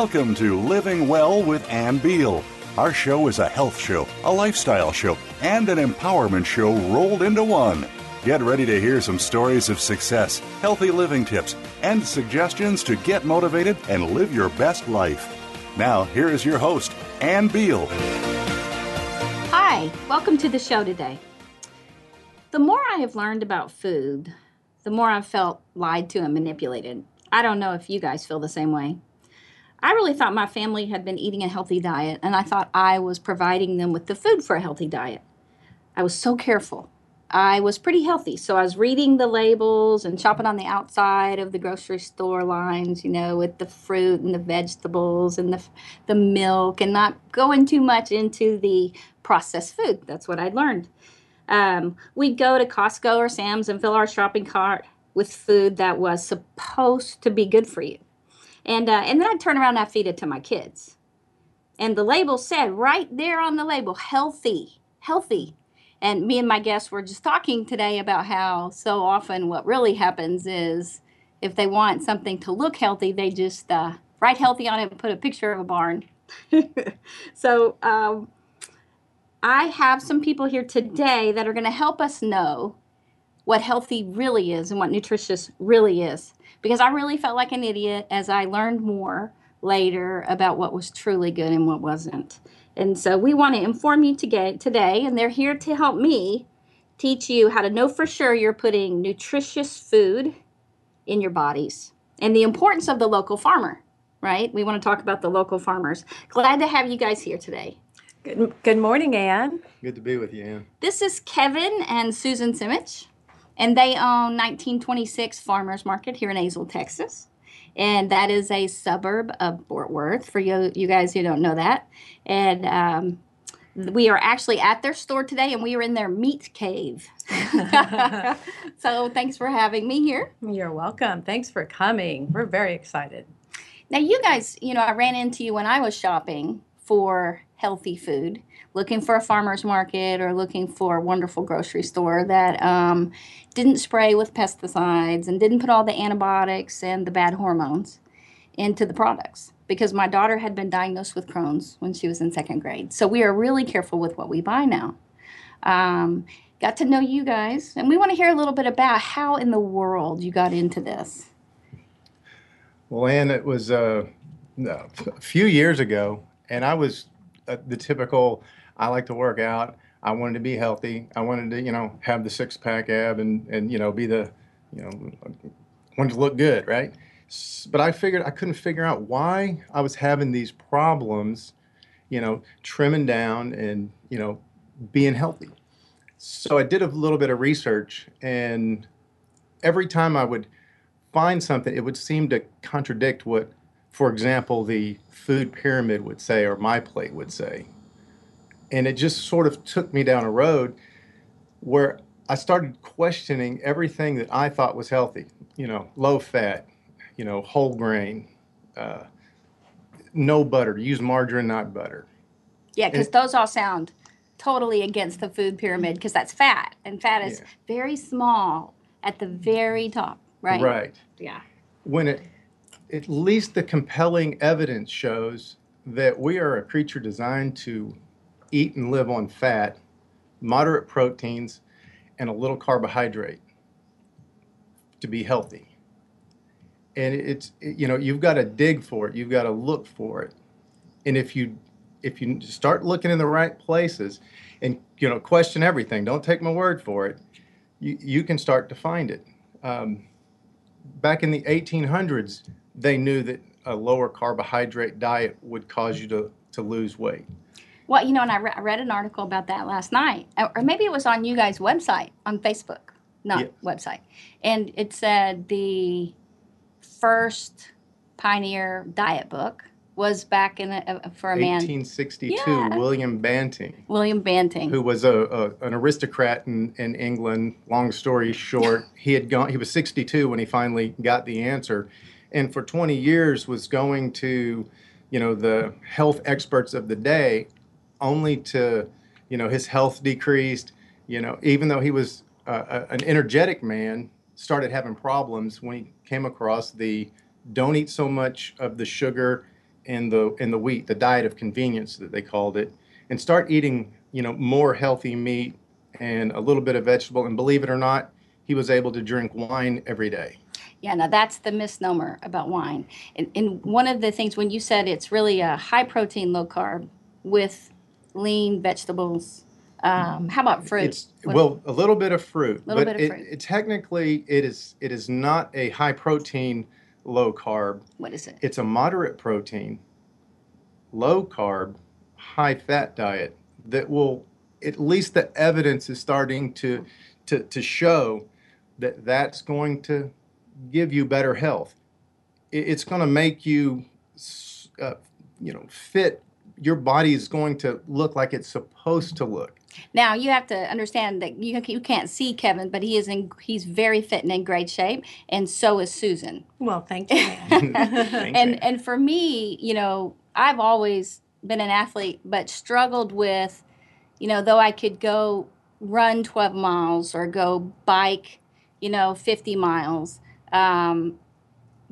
Welcome to Living Well with Ann Beal. Our show is a health show, a lifestyle show, and an empowerment show rolled into one. Get ready to hear some stories of success, healthy living tips, and suggestions to get motivated and live your best life. Now, here is your host, Ann Beal. Hi, welcome to the show today. The more I have learned about food, the more I've felt lied to and manipulated. I don't know if you guys feel the same way. I really thought my family had been eating a healthy diet, and I thought I was providing them with the food for a healthy diet. I was so careful. I was pretty healthy, so I was reading the labels and shopping on the outside of the grocery store lines, you know, with the fruit and the vegetables and the the milk, and not going too much into the processed food. That's what I learned. Um, we'd go to Costco or Sam's and fill our shopping cart with food that was supposed to be good for you. And, uh, and then I'd turn around and I'd feed it to my kids. And the label said right there on the label, healthy, healthy. And me and my guests were just talking today about how so often what really happens is if they want something to look healthy, they just uh, write healthy on it and put a picture of a barn. so um, I have some people here today that are going to help us know what healthy really is and what nutritious really is because I really felt like an idiot as I learned more later about what was truly good and what wasn't. And so we want to inform you today, and they're here to help me teach you how to know for sure you're putting nutritious food in your bodies and the importance of the local farmer, right? We want to talk about the local farmers. Glad to have you guys here today. Good, good morning, Ann. Good to be with you, Ann. This is Kevin and Susan Simich and they own 1926 Farmers Market here in Azle, Texas. And that is a suburb of Fort Worth for you, you guys who don't know that. And um, we are actually at their store today and we are in their meat cave. so thanks for having me here. You're welcome. Thanks for coming. We're very excited. Now, you guys, you know, I ran into you when I was shopping for healthy food looking for a farmer's market or looking for a wonderful grocery store that um, didn't spray with pesticides and didn't put all the antibiotics and the bad hormones into the products because my daughter had been diagnosed with Crohn's when she was in second grade. So we are really careful with what we buy now. Um, got to know you guys, and we want to hear a little bit about how in the world you got into this. Well, Ann, it was uh, a few years ago, and I was uh, the typical I like to work out. I wanted to be healthy. I wanted to, you know, have the six pack ab and, and, you know, be the, you know, wanted to look good, right? But I figured I couldn't figure out why I was having these problems, you know, trimming down and, you know, being healthy. So I did a little bit of research and every time I would find something, it would seem to contradict what, for example, the food pyramid would say or my plate would say and it just sort of took me down a road where I started questioning everything that I thought was healthy. You know, low fat, you know, whole grain, uh, no butter. Use margarine, not butter. Yeah, because those all sound totally against the food pyramid because that's fat, and fat is yeah. very small at the very top, right? Right. Yeah. When it, at least the compelling evidence shows that we are a creature designed to eat and live on fat, moderate proteins, and a little carbohydrate to be healthy. And it's you know you've got to dig for it. You've got to look for it. And if you if you start looking in the right places and you know question everything, don't take my word for it. You you can start to find it. Um, back in the 1800s, they knew that a lower carbohydrate diet would cause you to, to lose weight. Well, you know, and I, re- I read an article about that last night, or maybe it was on you guys' website on Facebook, not yes. website, and it said the first pioneer diet book was back in a, for a man. 1862 yeah. william banting. William banting. Who was a, a, an aristocrat in, in england long story short he had gone he was 62 when he finally got the answer. And for 20 years was going to you know the health experts of the day only to, you know, his health decreased. You know, even though he was uh, an energetic man, started having problems when he came across the don't eat so much of the sugar in the in the wheat, the diet of convenience that they called it, and start eating you know more healthy meat and a little bit of vegetable. And believe it or not, he was able to drink wine every day. Yeah, now that's the misnomer about wine. And, and one of the things when you said it's really a high protein, low carb with lean vegetables. Um, how about fruit? It's well, a little bit of fruit, Little but bit of fruit. it technically it is it is not a high protein, low carb. what is it? It's a moderate protein, low carb, high fat diet that will at least the evidence is starting to to to show that that's going to give you better health. It- It's going to make you uh, you know fit. Your body is going to look like it's supposed to look. Now you have to understand that you you can't see Kevin, but he is in he's very fit and in great shape, and so is Susan. Well, thank you. Ann. Thanks, and Ann. and for me, you know, I've always been an athlete, but struggled with, you know, though I could go run 12 miles or go bike, you know, 50 miles. Um,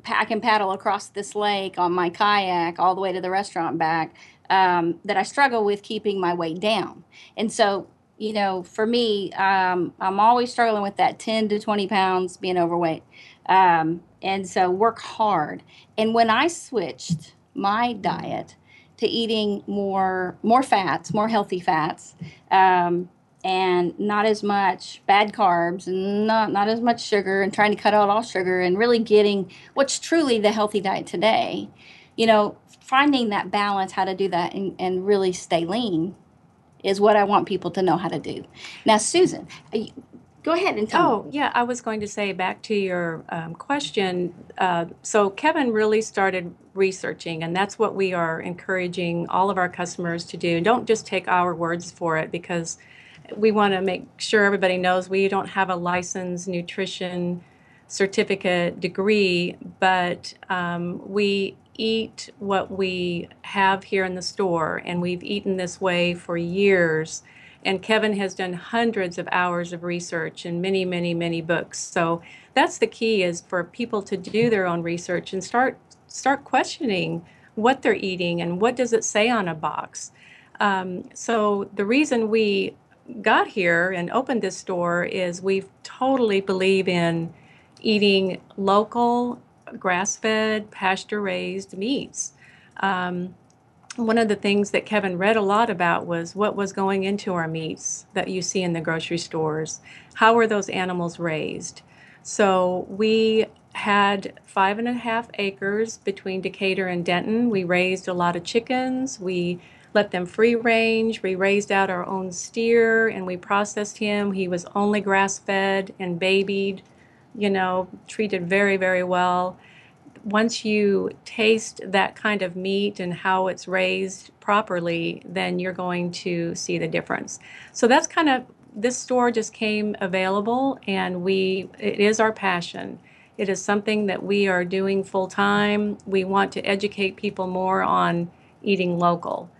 pa- I can paddle across this lake on my kayak all the way to the restaurant back. Um, that I struggle with keeping my weight down, and so you know, for me, um, I'm always struggling with that 10 to 20 pounds being overweight. Um, and so work hard. And when I switched my diet to eating more more fats, more healthy fats, um, and not as much bad carbs and not not as much sugar, and trying to cut out all sugar, and really getting what's truly the healthy diet today, you know, finding that balance, how to do that, and, and really stay lean, is what I want people to know how to do. Now, Susan, you- go ahead and tell Oh, yeah, I was going to say back to your um, question. Uh, so, Kevin really started researching, and that's what we are encouraging all of our customers to do. Don't just take our words for it because we want to make sure everybody knows we don't have a licensed nutrition certificate degree, but um, we eat what we have here in the store, and we've eaten this way for years. And Kevin has done hundreds of hours of research and many, many, many books. So that's the key is for people to do their own research and start start questioning what they're eating and what does it say on a box. Um, so the reason we got here and opened this store is we totally believe in eating local, grass-fed, pasture-raised meats. Um, one of the things that Kevin read a lot about was what was going into our meats that you see in the grocery stores. How were those animals raised? So we had five and a half acres between Decatur and Denton. We raised a lot of chickens. We let them free range. We raised out our own steer and we processed him. He was only grass fed and babied, you know, treated very, very well once you taste that kind of meat and how it's raised properly, then you're going to see the difference. So that's kind of this store just came available and we it is our passion. It is something that we are doing full time. We want to educate people more on eating local.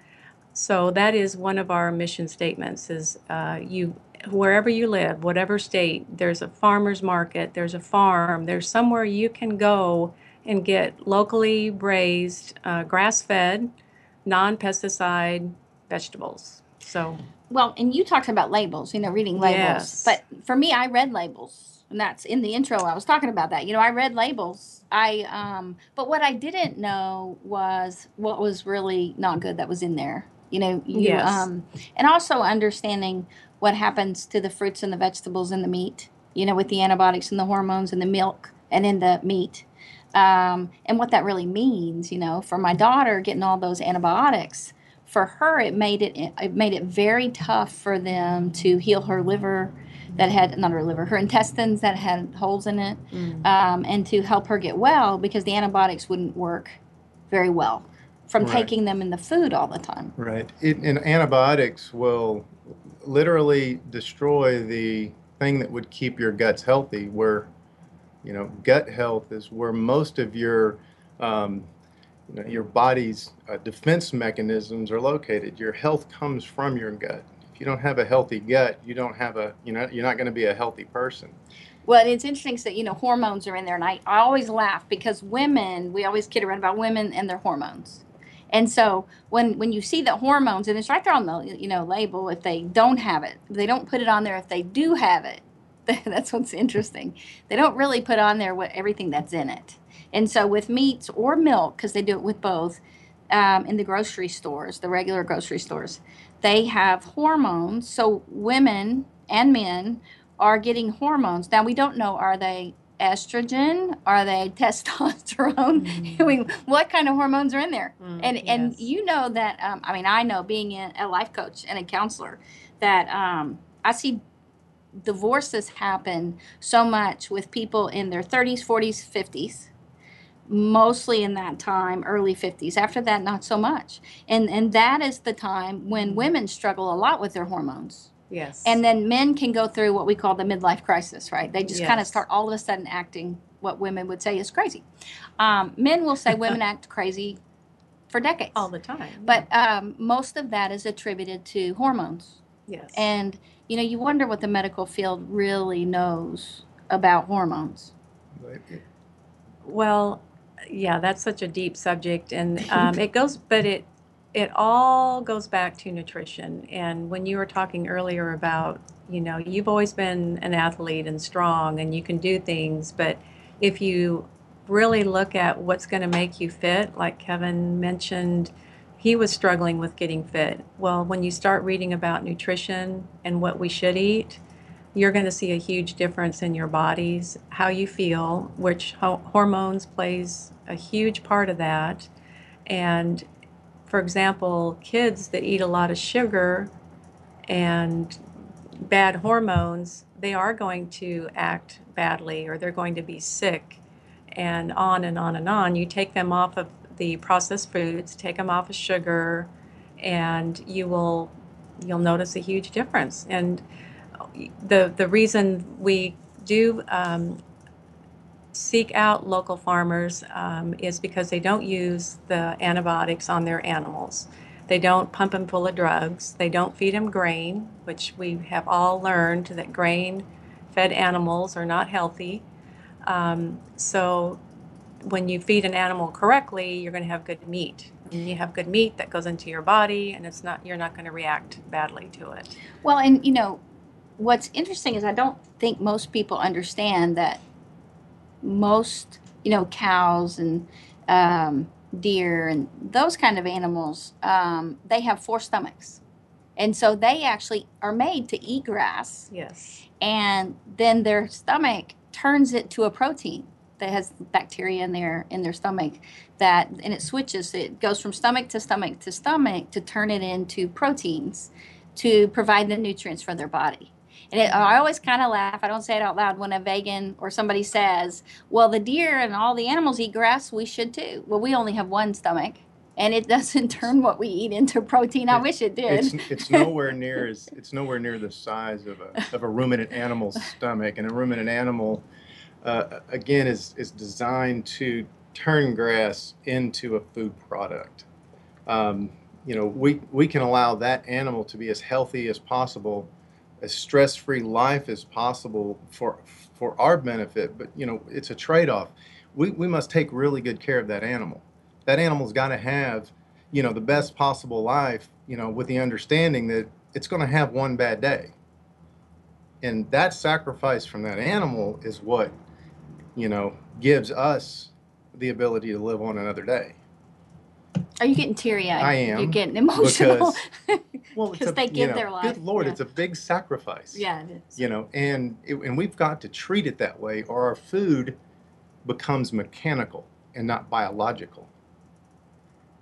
So that is one of our mission statements is uh, you wherever you live, whatever state, there's a farmer's market, there's a farm, there's somewhere you can go and get locally raised, uh, grass fed, non pesticide vegetables. So, Well, and you talked about labels, you know, reading labels. Yes. But for me, I read labels, and that's in the intro. I was talking about that. You know, I read labels. I um, but what I didn't know was what was really not good that was in there. You know, you Yes. um, and also understanding what happens to the fruits and the vegetables and the meat. You know, with the antibiotics and the hormones and the milk and in the meat. Um, and what that really means, you know, for my daughter getting all those antibiotics, for her it made it it made it very tough for them to heal her liver that had not her liver her intestines that had holes in it um, and to help her get well because the antibiotics wouldn't work very well from Right. taking them in the food all the time Right. It, and antibiotics will literally destroy the thing that would keep your guts healthy. Where, you know, gut health is where most of your, um, you know, your body's uh, defense mechanisms are located. Your health comes from your gut. If you don't have a healthy gut, you don't have a, you know, you're not going to be a healthy person. Well, it's interesting that you know hormones are in there, and I, I always laugh because women we always kid around about women and their hormones, And so when when you see the hormones, and it's right there on the you know label, if they don't have it, they don't put it on there. If they do have it, that's what's interesting. They don't really put on there what everything that's in it. And so with meats or milk, because they do it with both, um, in the grocery stores, the regular grocery stores, they have hormones. So women and men are getting hormones. Now we don't know are they estrogen? Are they testosterone? Mm. I mean, what kind of hormones are in there? Mm, and and you know that um, I mean I know being a, a life coach and a counselor that um, I see divorces happen so much with people in their 30s, 40s, 50s. Mostly in that time, early 50s. After that, not so much. And and that is the time when women struggle a lot with their hormones. Yes. And then men can go through what we call the midlife crisis, right? They just kind of start all of a sudden acting what women would say is crazy. Um, men will say women act crazy for decades. all the time. but um, most of that is attributed to hormones. yes. And, you know, you wonder what the medical field really knows about hormones. Well, yeah, that's such a deep subject, and um, it goes, but it it all goes back to nutrition. And when you were talking earlier about, you know, you've always been an athlete and strong, and you can do things, but if you really look at what's going to make you fit, like Kevin mentioned, he was struggling with getting fit. Well, when you start reading about nutrition and what we should eat, you're going to see a huge difference in your bodies, how you feel, which ho- hormones plays a huge part of that. And for example, kids that eat a lot of sugar and bad hormones, they are going to act badly or they're going to be sick and on and on and on. You take them off of the processed foods, take them off of sugar, and you will you'll notice a huge difference. And the the reason we do um, seek out local farmers um, is because they don't use the antibiotics on their animals. They don't pump them full of drugs. They don't feed them grain, which we have all learned that grain fed animals are not healthy. Um, so when you feed an animal correctly, you're going to have good meat. And you have good meat that goes into your body, and it's not you're not going to react badly to it. Well, and, you know, what's interesting is I don't think most people understand that most, you know, cows and um, deer and those kind of animals, um, they have four stomachs. And so they actually are made to eat grass, Yes. and then their stomach turns it to a protein that has bacteria in their in their stomach that and it switches it goes from stomach to stomach to stomach to turn it into proteins to provide the nutrients for their body and it, i always kind of laugh i don't say it out loud when a vegan or somebody says well the deer and all the animals eat grass we should too. Well we only have one stomach and it doesn't turn what we eat into protein. I It- wish it did. It's, it's nowhere near as it's nowhere near the size of a, of a ruminant animal's stomach, and a ruminant animal, uh, again, is is designed to turn grass into a food product. Um, you know, we we can allow that animal to be as healthy as possible, as stress-free life as possible for for our benefit. But you know, it's a trade-off. We we must take really good care of that animal. That animal's got to have you know the best possible life you know with the understanding that it's going to have one bad day and that sacrifice from that animal is what you know gives us the ability to live on another day are you getting teary-eyed I am, you're getting emotional well it's 'Cause a- they you give know, their life, good lord yeah. it's a big sacrifice. Yeah it is. You know and it, and we've got to treat it that way or our food becomes mechanical and not biological.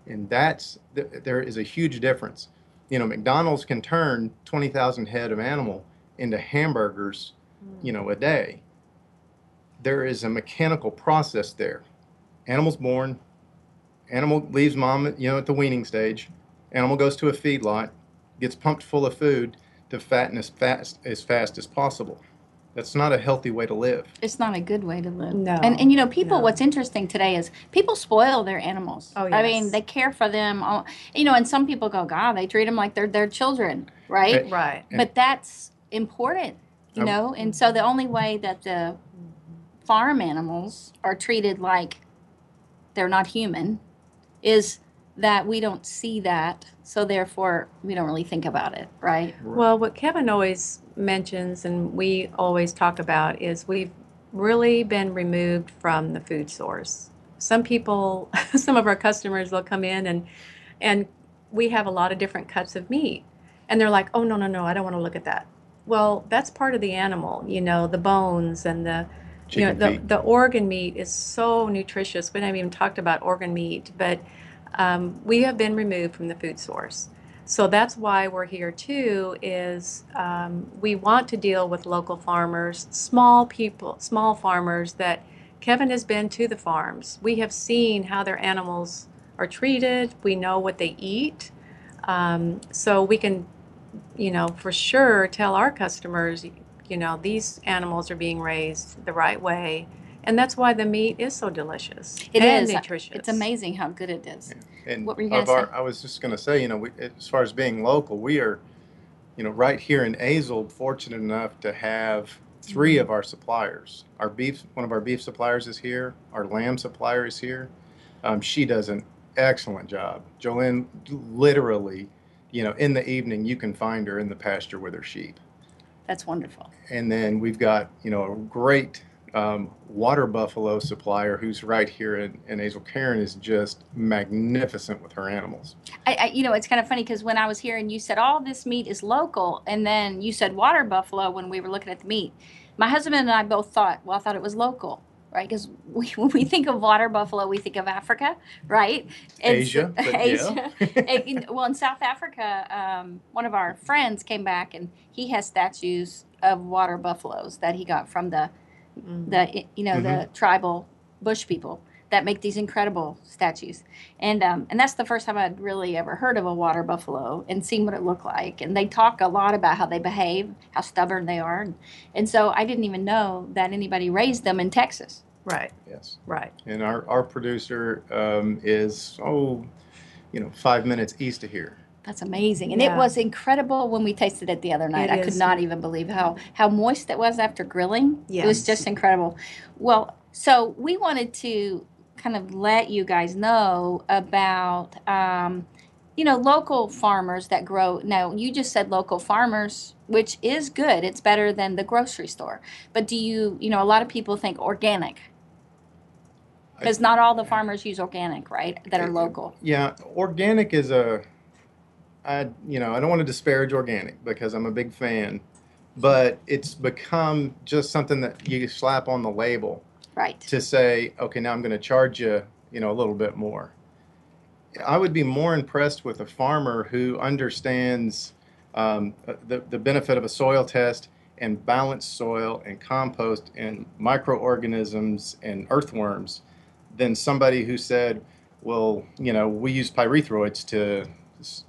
And that's th- there is a huge difference. You know mcdonald's can turn 20000 head of animal into hamburgers mm. you know a day. There is a mechanical process there. Animal's born animal leaves mom you know at the weaning stage. Animal goes to a feedlot gets pumped full of food to fatten as fast as fast as possible that's not a healthy way to live It's not a good way to live. No, And and you know, people. no. What's interesting today is people spoil their animals. Oh, I mean, they care for them. All, you know, and some people go, God, they treat them like they're their children, right? Right. but that's important, you Um, know. And so the only way that the farm animals are treated like they're not human is that we don't see that, so therefore we don't really think about it, right? Well, what Kevin always mentions and we always talk about is we've really been removed from the food source. Some people, some of our customers will come in and and we have a lot of different cuts of meat. And they're like, "Oh no, no, no, I don't want to look at that." Well, that's part of the animal, you know, the bones and the you know, the, feet. the organ meat is so nutritious. We haven't even talked about organ meat, but um, we have been removed from the food source. So that's why we're here too. Is um, we want to deal with local farmers, small people, small farmers that Kevin has been to the farms. We have seen how their animals are treated. We know what they eat, um, so we can, you know, for sure tell our customers, you know, these animals are being raised the right way, and that's why the meat is so delicious It and is. nutritious. It's amazing how good it is. And What were you gonna of our, say? I was just going to say, you know, we, as far as being local, we are, you know, right here in Azle, fortunate enough to have three Mm-hmm. of our suppliers. Our beef, one of our beef suppliers is here. Our lamb supplier is here. Um, she does an excellent job. Jolene, literally, you know, in the evening, you can find her in the pasture with her sheep. That's wonderful. And then we've got, you know, a great um, water buffalo supplier who's right here in, in Azle. Karen is just magnificent with her animals. I, I you know, it's kind of funny because when I was here and you said all this meat is local, and then you said water buffalo when we were looking at the meat, my husband and I both thought, well, I thought it was local. Right, because we, when we think of water buffalo, we think of Africa, right? And Asia, yeah. Asia. And, well, in South Africa, um, one of our friends came back and he has statues of water buffaloes that he got from the Mm. the you know the Mm-hmm. tribal bush people that make these incredible statues and um, and that's the first time i'd really ever heard of a water buffalo and seen what it looked like and they talk a lot about how they behave how stubborn they are and, and so i didn't even know that anybody raised them in texas Right, Yes. right. And our, our producer um, is, oh, you know, five minutes east of here. That's amazing. And it was incredible when we tasted it the other night. It i could not even believe how how moist it was after grilling. It was just incredible. Well so we wanted to kind of let you guys know about um, you know local farmers that grow. Now you just said local farmers which is good. It's better than the grocery store. But do you you know a lot of people think organic. Because not all the farmers use organic right that are local. Yeah, organic is a, I, you know, I don't want to disparage organic because I'm a big fan, but it's become just something that you slap on the label right to say, okay, now I'm going to charge you, you know, a little bit more. I would be more impressed with a farmer who understands um, the, the benefit of a soil test and balanced soil and compost and microorganisms and earthworms than somebody who said, well, you know, we use pyrethroids to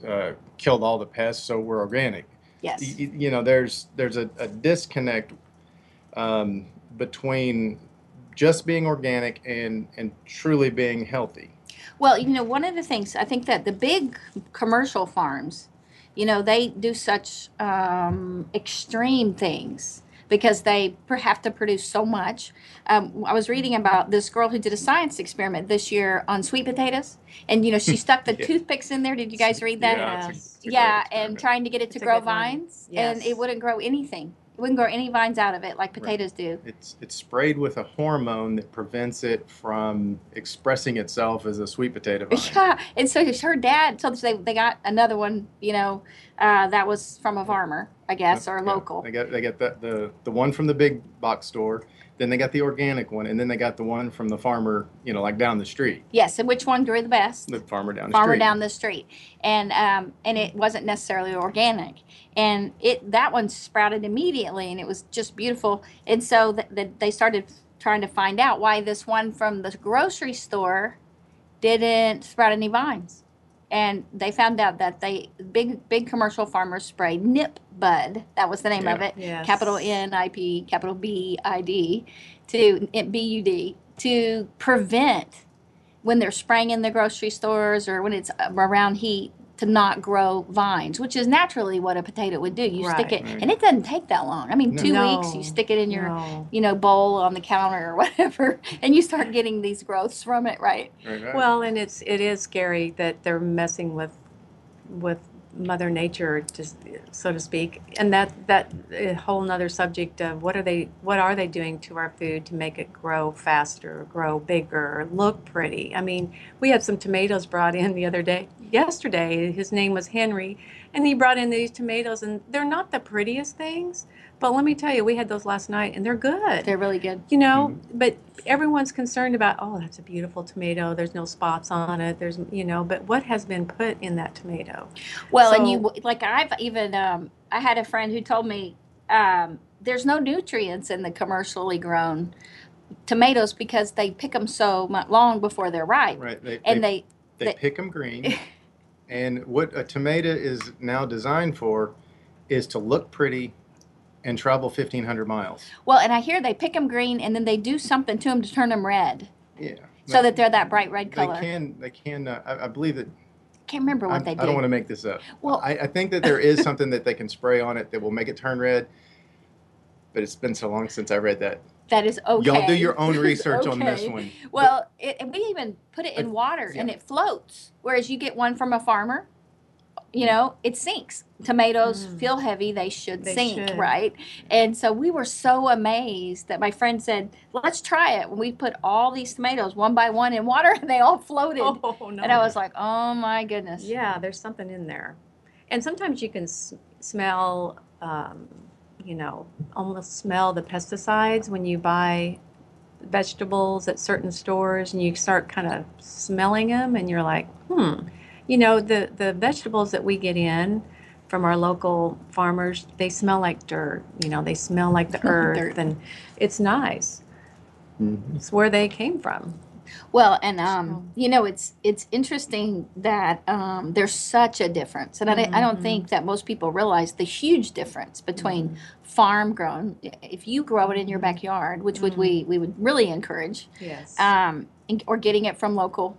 uh, kill all the pests, so we're organic. Yes. Y- you know there's there's a, a disconnect um, between just being organic and and truly being healthy. Well, you know, one of the things I think that the big commercial farms, you know, they do such um, extreme things because they have to produce so much. Um, I was reading about this girl who did a science experiment this year on sweet potatoes, and you know, she stuck the Yeah. toothpicks in there. Did you guys read that? Yeah, it's a- it's a Yeah, and trying to get it to It's a grow good one. vines, and it wouldn't grow anything. It wouldn't grow any vines out of it like potatoes do. it's it's sprayed with a hormone that prevents it from expressing itself as a sweet potato vine. Yeah, and so her dad told us they, they got another one, you know, uh, that was from a farmer, I guess, or Yeah, local. They got they got the, the the one from the big box store, then they got the organic one, and then they got the one from the farmer, you know, like down the street, Yes, and which one grew the best? the farmer down the farmer street. down the street, and um, and it wasn't necessarily organic, and it that one sprouted immediately, and it was just beautiful. And so th- th- they started trying to find out why this one from the grocery store didn't sprout any vines, and they found out that they big big commercial farmers spray Nip Bud. That was the name of it. Yes. Capital N I P, capital B I D, to B U D to prevent when they're spraying in the grocery stores or when it's around heat to not grow vines, which is naturally what a potato would do. You stick Right. it, and it doesn't take that long. I mean, No. two No. weeks, you stick it in your, No. you know, bowl on the counter or whatever, and you start getting these growths from it, right? Right, right. Well, and it's it is scary that they're messing with with Mother Nature, just so to speak, and that that a whole nother subject of what are they what are they doing to our food to make it grow faster, grow bigger, look pretty? I mean, we had some tomatoes brought in the other day, yesterday. His name was Henry, and he brought in these tomatoes, and they're not the prettiest things, but let me tell you, we had those last night, and they're good They're really good. you know but everyone's concerned about oh that's a beautiful tomato there's no spots on it there's you know but what has been put in that tomato Well, and you like I've even um, I had a friend who told me um, there's no nutrients in the commercially grown tomatoes because they pick them so long before they're ripe, right. They, and they, they, they they- pick them green. and what a tomato is now designed for is to look pretty and travel 1,500 miles. well, and I hear they pick them green and then they do something to them to turn them red, Yeah. so that they're that bright red color. they can, they can, uh, I, I believe that Can't remember what I'm- they do. I don't want to make this up. Well- I, I think that there is something that they can spray on it that will make it turn red. But it's been so long since I read that. that is okay. Y'all do your own research on this Okay. one. Well, it, we even put it in water and it floats. Whereas you get one from a farmer, you know, it sinks. Tomatoes Mm. feel heavy, they should They sink, should. right? And so we were so amazed that my friend said, let's try it. When we put all these tomatoes one by one in water and they all floated. oh no And I was like, oh my goodness. yeah there's something in there and sometimes you can s- smell um, you know almost smell the pesticides when you buy vegetables at certain stores and you start kind of smelling them and you're like hmm you know the the vegetables that we get in from our local farmers they smell like dirt you know they smell like the earth Dirt. and it's nice Mhm. it's where they came from Well, and um, you know, it's it's interesting that um, there's such a difference, and I, don't- I don't Mhm. think that most people realize the huge difference between farm grown. If you grow it in your backyard, which would we we would really encourage, yes um, or getting it from local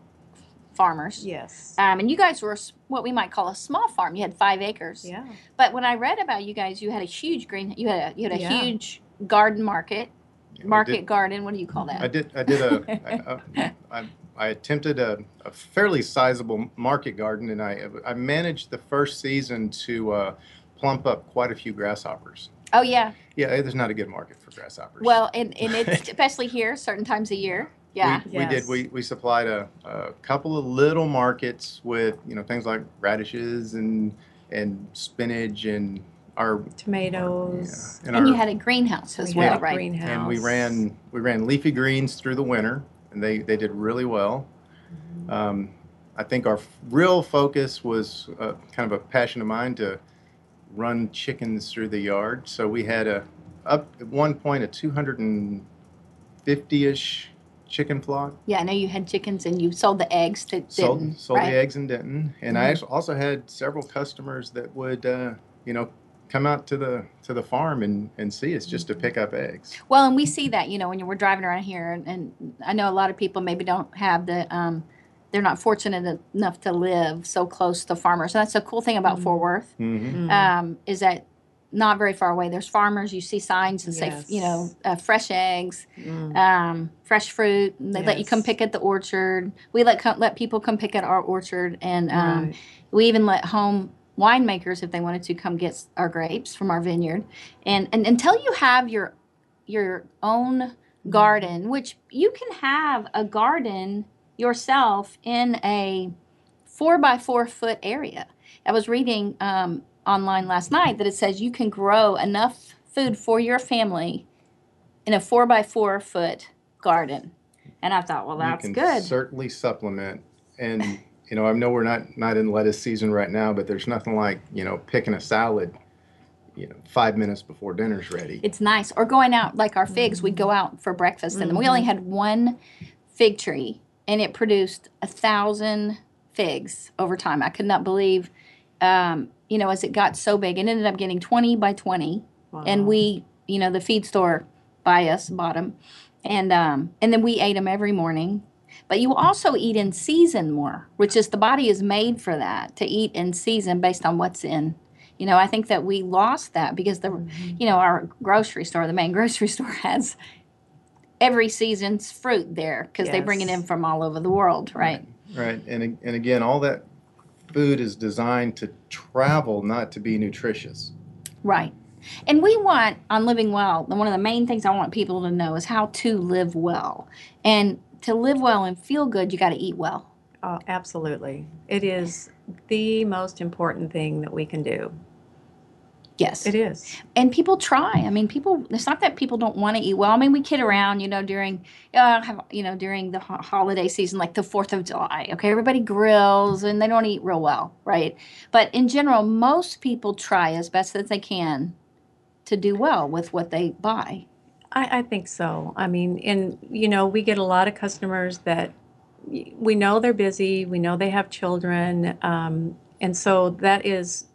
farmers. yes Um, and you guys were what we might call a small farm. You had five acres. yeah But when I read about you guys, you had a huge green. You had a you had a Yeah. huge garden market, Yeah, market did- garden. What do you call that? I did. I did a. I, I, I, I attempted a, a fairly sizable market garden, and I I managed the first season to uh, plump up quite a few grasshoppers. oh yeah. Yeah, there's not a good market for grasshoppers. Well, and, and it's especially here, certain times a year. Yeah. we, we did. We, we supplied a, a couple of little markets with you know things like radishes and and spinach and our tomatoes yeah, and, and our, you had a greenhouse as We well, had right? greenhouse. and we ran we ran leafy greens through the winter, and they they did really well. Mm-hmm. Um, I think our f- real focus was uh, kind of a passion of mine to run chickens through the yard. So we had a up at one point a 250-ish chicken flock. Yeah, I know you had chickens and you sold the eggs to Sold, Denton, sold right? the eggs in Denton, and I Mhm. actually also had several customers that would, uh, you know, come out to the to the farm and, and see us just to pick up eggs. Well, and we see that, you know, when we're driving around here, and, and I know a lot of people maybe don't have the, um, they're not fortunate enough to live so close to farmers. And that's a cool thing about Fort Worth, Mm-hmm. Mm. um, is that not very far away. There's farmers. You see signs that say, you know, uh, fresh eggs, Mm. um, fresh fruit. And they let you come pick at the orchard. We let co- let people come pick at our orchard, and um, Right. we even let home winemakers if they wanted to come get our grapes from our vineyard. And, and until you have your your own garden, which you can have a garden yourself in a four by four foot area. I was reading um, online last night that it says you can grow enough food for your family in a four by four foot garden. And I thought, well, that's you can good. certainly supplement and you know i know we're not not in lettuce season right now but there's nothing like you know picking a salad you know five minutes before dinner's ready It's nice. Or going out, like our figs, we'd go out for breakfast, and we only had one fig tree, and it produced a thousand figs over time. I could not believe, um, you know, as it got so big, it ended up getting 20 by 20. And we, you know, the feed store by us bought them. And, um, and then we ate them every morning. But you also eat in season more, which is the body is made for that to eat in season based on what's in. You know, I think that we lost that because the, mm-hmm. you know, our grocery store, the main grocery store has every season's fruit there because yes. they bring it in from all over the world, right? Right. right. And and again, all that food is designed to travel, not to be nutritious. Right. And we want on living well, one of the main things I want people to know is how to live well. And to live well and feel good, you got to eat well. Oh, absolutely. It is the most important thing that we can do. Yes. It is. And people try. I mean, people, it's not that people don't want to eat well. I mean, we kid around, you know, during, uh, have, you know, during the ho- holiday season, like the 4th of July. Okay. Everybody grills and they don't eat real well, right? But in general, most people try as best as they can to do well with what they buy. I, I think so. I mean, and, you know, we get a lot of customers that we know they're busy, we know they have children. Um, and so that is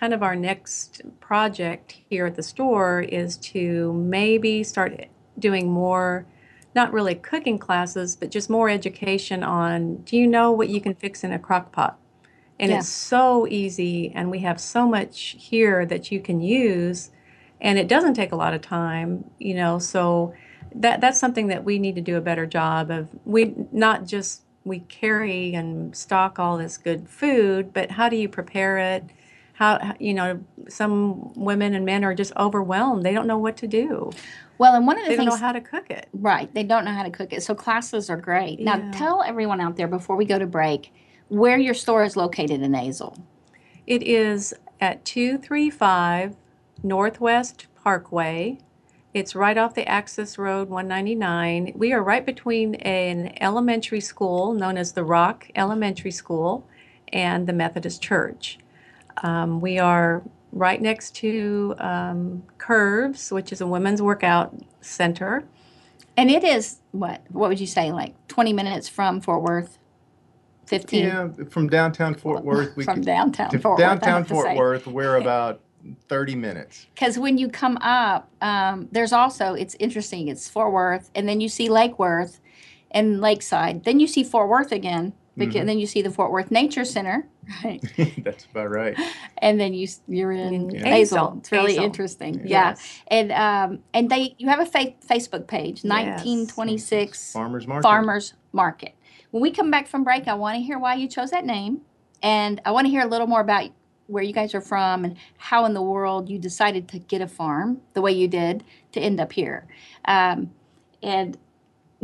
kind of our next project here at the store is to maybe start doing more not really cooking classes but just more education on do you know what you can fix in a crock pot? And yeah. it's so easy and we have so much here that you can use and it doesn't take a lot of time you know so that that's something that we need to do a better job of. We not just we carry and stock all this good food but how do you prepare it how you know some women and men are just overwhelmed. They don't know what to do. Well and one of the they things they don't know how to cook it. Right. They don't know how to cook it. So classes are great. Yeah. now tell everyone out there before we go to break where your store is located in Azle. It is at 235 northwest parkway. It's right off the Access Road 199. We are right between an elementary school known as the Rock Elementary School and the Methodist Church. Um, we are right next to um, Curves, which is a women's workout center. And it is what? What would you say? Like 20 minutes from Fort Worth? 15? Yeah, from downtown Fort Worth. We from could, downtown Fort downtown Worth. Downtown Fort Worth, we're about 30 minutes. Because when you come up, um, there's also, it's interesting, it's Fort Worth, and then you see Lake Worth and Lakeside. Then you see Fort Worth again, because mm-hmm. then you see the Fort Worth Nature Center, right? That's about right. And then you you're in yeah. Azle. It's really Azle. interesting. Yeah. Yes. And um and they you have a fa- Facebook page, 1926 yes. Farmers Market. Farmers Market. When we come back from break, I want to hear why you chose that name, and I want to hear a little more about where you guys are from and how in the world you decided to get a farm the way you did to end up here. Um, and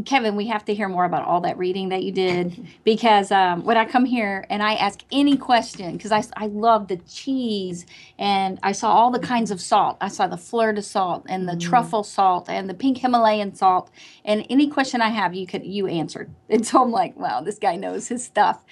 Kevin, we have to hear more about all that reading that you did because um, when I come here and I ask any question, because I, I love the cheese and I saw all the kinds of salt. I saw the fleur de salt and the mm. truffle salt and the pink Himalayan salt. And any question I have, you could you answered. And so I'm like, wow, this guy knows his stuff.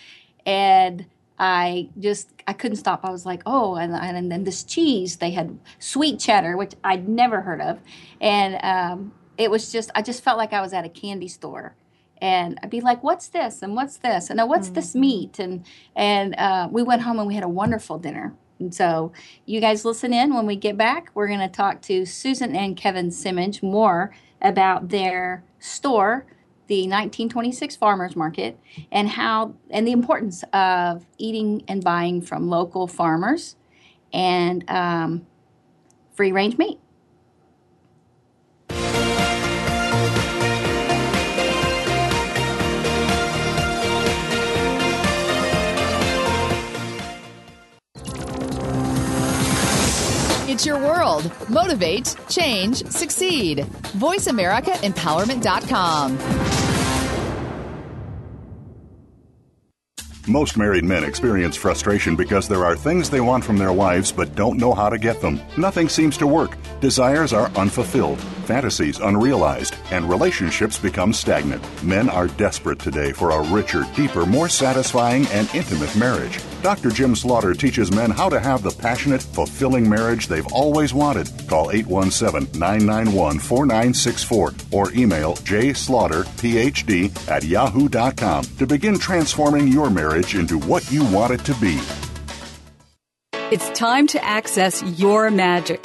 And I just I couldn't stop. I was like, oh, and and then this cheese they had sweet cheddar, which I'd never heard of, and um, it was just I just felt like I was at a candy store and I'd be like, "What's this?" and "What's this?" and "Now "What's mm-hmm. this meat?" and and uh, we went home and we had a wonderful dinner. And so you guys listen in when we get back. We're going to talk to Susan and Kevin Simich more about their store, the 1926 Farmers Market, and how and the importance of eating and buying from local farmers and um, free range meat. Your world. Motivate, change, succeed. VoiceAmericaEmpowerment.com. Most married men experience frustration because there are things they want from their wives but don't know how to get them. Nothing seems to work. Desires are unfulfilled fantasies unrealized, and relationships become stagnant. Men are desperate today for a richer, deeper, more satisfying, and intimate marriage. Dr. Jim Slaughter teaches men how to have the passionate, fulfilling marriage they've always wanted. Call 817 991 4964 or email jslaughterphd at yahoo.com to begin transforming your marriage into what you want it to be. It's time to access your magic.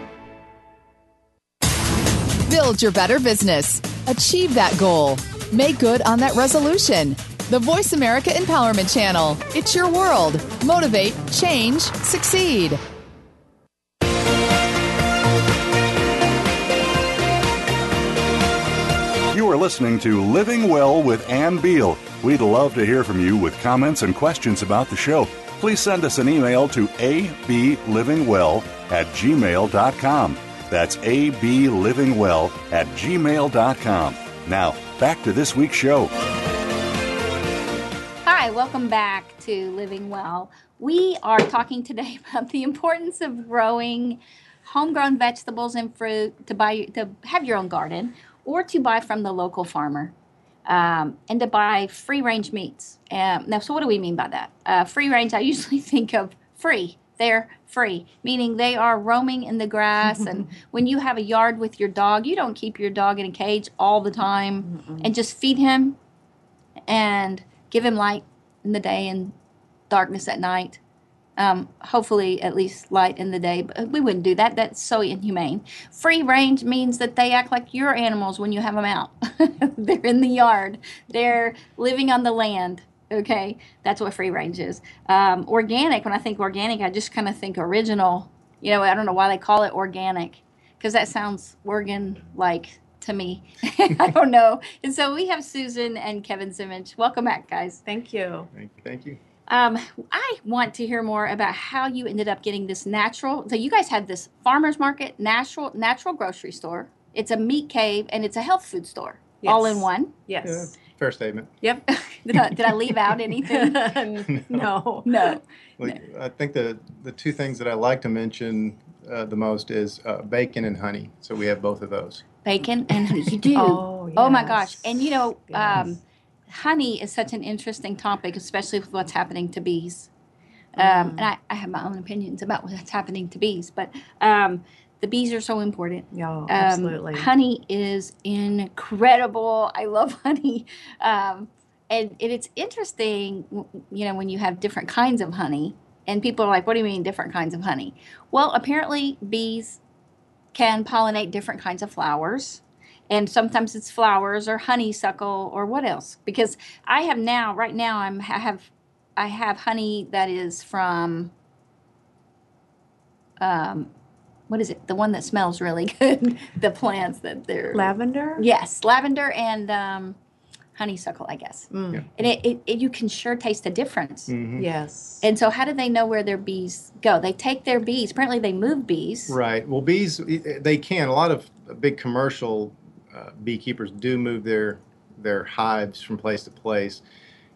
Build your better business. Achieve that goal. Make good on that resolution. The Voice America Empowerment Channel. It's your world. Motivate, change, succeed. You are listening to Living Well with Ann Beal. We'd love to hear from you with comments and questions about the show. Please send us an email to ablivingwell at gmail.com. That's ablivingwell at gmail.com. Now, back to this week's show. Hi, welcome back to Living Well. We are talking today about the importance of growing homegrown vegetables and fruit to buy to have your own garden or to buy from the local farmer um, and to buy free range meats. Um, now, so what do we mean by that? Uh, free range, I usually think of free. They're free, meaning they are roaming in the grass. and when you have a yard with your dog, you don't keep your dog in a cage all the time and just feed him and give him light in the day and darkness at night. Um, hopefully, at least light in the day. But we wouldn't do that. That's so inhumane. Free range means that they act like your animals when you have them out. They're in the yard. They're living on the land. Okay, that's what free range is. Um, organic. When I think organic, I just kind of think original. You know, I don't know why they call it organic because that sounds organ like to me. I don't know. And so we have Susan and Kevin Simich. Welcome back, guys. Thank you. Thank you. Um, I want to hear more about how you ended up getting this natural. So you guys had this farmers market, natural natural grocery store. It's a meat cave and it's a health food store, all in one. Yes. Yeah, fair statement. Yep. Did I, did I leave out anything? no. No. Well, I think the the two things that I like to mention uh, the most is uh, bacon and honey. So we have both of those. Bacon and honey. You do. Oh, my gosh. And you know, Yes. um, honey is such an interesting topic, especially with what's happening to bees. Um, Mm. And I, I have my own opinions about what's happening to bees, but um, the bees are so important. Yeah, Um, absolutely. honey is incredible. I love honey. Um, and, and it's interesting, you know, when you have different kinds of honey, and people are like, what do you mean different kinds of honey? Well, apparently, bees can pollinate different kinds of flowers. And sometimes it's flowers or honeysuckle or what else? Because I have now, right now, I'm I have I have honey that is from um, what is it? The one that smells really good. the plants that they're Lavender? Yes, lavender and um, honeysuckle, I guess. Mm. And it, it, it you can sure taste the difference. Mhm. Yes. And so, how do they know where their bees go? They take their bees. Apparently, they move bees. Right. Well, bees they can. A lot of big commercial uh, beekeepers do move their their hives from place to place.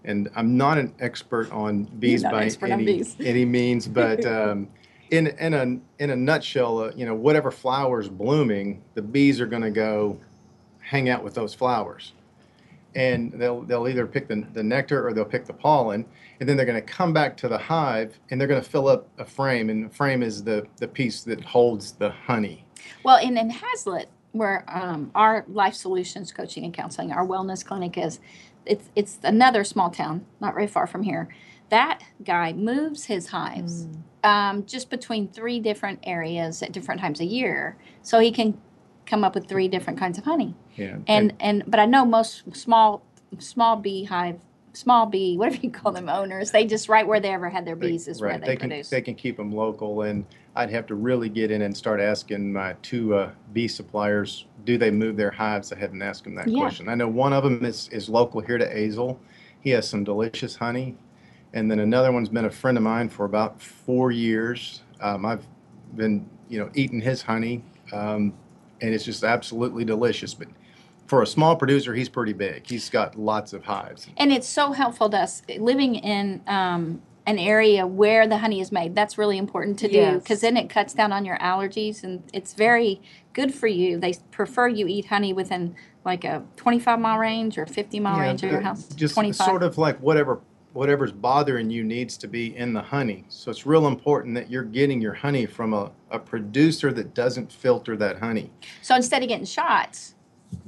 And I'm not an expert on bees not an by expert on any, bees. any means, but um, in in a in a nutshell, uh, you know, whatever flowers blooming, the bees are going to go hang out with those flowers, and they'll they'll either pick the, the nectar or they'll pick the pollen, and then they're going to come back to the hive and they're going to fill up a frame, and the frame is the the piece that holds the honey. Well, in, in Haslet, where um, our Life Solutions Coaching and Counseling, our wellness clinic is, it's it's another small town, not very far from here. That guy moves his hives um, just between three different areas at different times a year, so he can come up with three different kinds of honey. Yeah. And and but I know most small small beehive, small bee, whatever you call them, owners, they just right where they ever had their They- bees is where they, can produce. they can keep them local, and I'd have to really get in and start asking my two uh, bee suppliers, do they move their hives? I hadn't asked them that Yeah. question. I know one of them is is local here to Azle. He has some delicious honey, and then another one's been a friend of mine for about four years. Um, I've been you know eating his honey, um, and it's just absolutely delicious. But for a small producer, he's pretty big. He's got lots of hives. and it's so helpful to us living in um, an area where the honey is made. That's really important to do because then it cuts down on your allergies and it's very good for you. They prefer you eat honey within like a 25 mile range or 50 mile range of your house. Just 25. sort of like whatever whatever's bothering you needs to be in the honey. So it's real important that you're getting your honey from a, a producer that doesn't filter that honey. So instead of getting shots,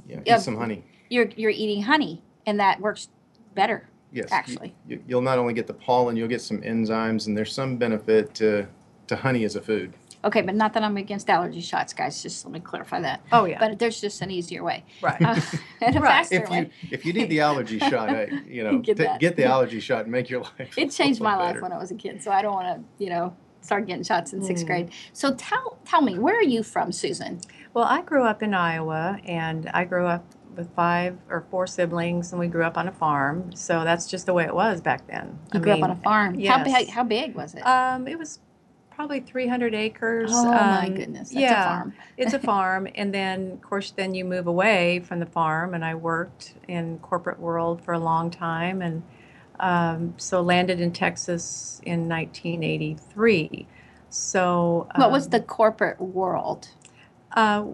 Yeah, eat some honey. you're you're eating honey and that works better. Yes, actually. you, you'll not only get the pollen, you'll get some enzymes, and there's some benefit to to honey as a food. Okay, but not that I'm against allergy shots, guys. Just let me clarify that. Oh, yeah. But there's just an easier way. Right. Uh, and a Right. faster If you way. if you need the allergy shot, I, you know, Get t- get the allergy shot and make your life. It changed little my life when I was a kid, so I don't want to, you know, start getting shots in Mm. sixth grade. So tell tell me, where are you from, Susan? Well, I grew up in Iowa, and I grew up with five or four siblings, and we grew up on a farm. So that's just the way it was back then. You I grew mean, up on a farm. How yes. big? How big was it? Um, it was probably 300 acres. oh my Um, goodness, that's yeah, a farm. it's a farm, and then of course, then you move away from the farm, and I worked in corporate world for a long time, and um, so landed in Texas in 1983. So What was um, the corporate world? Uh,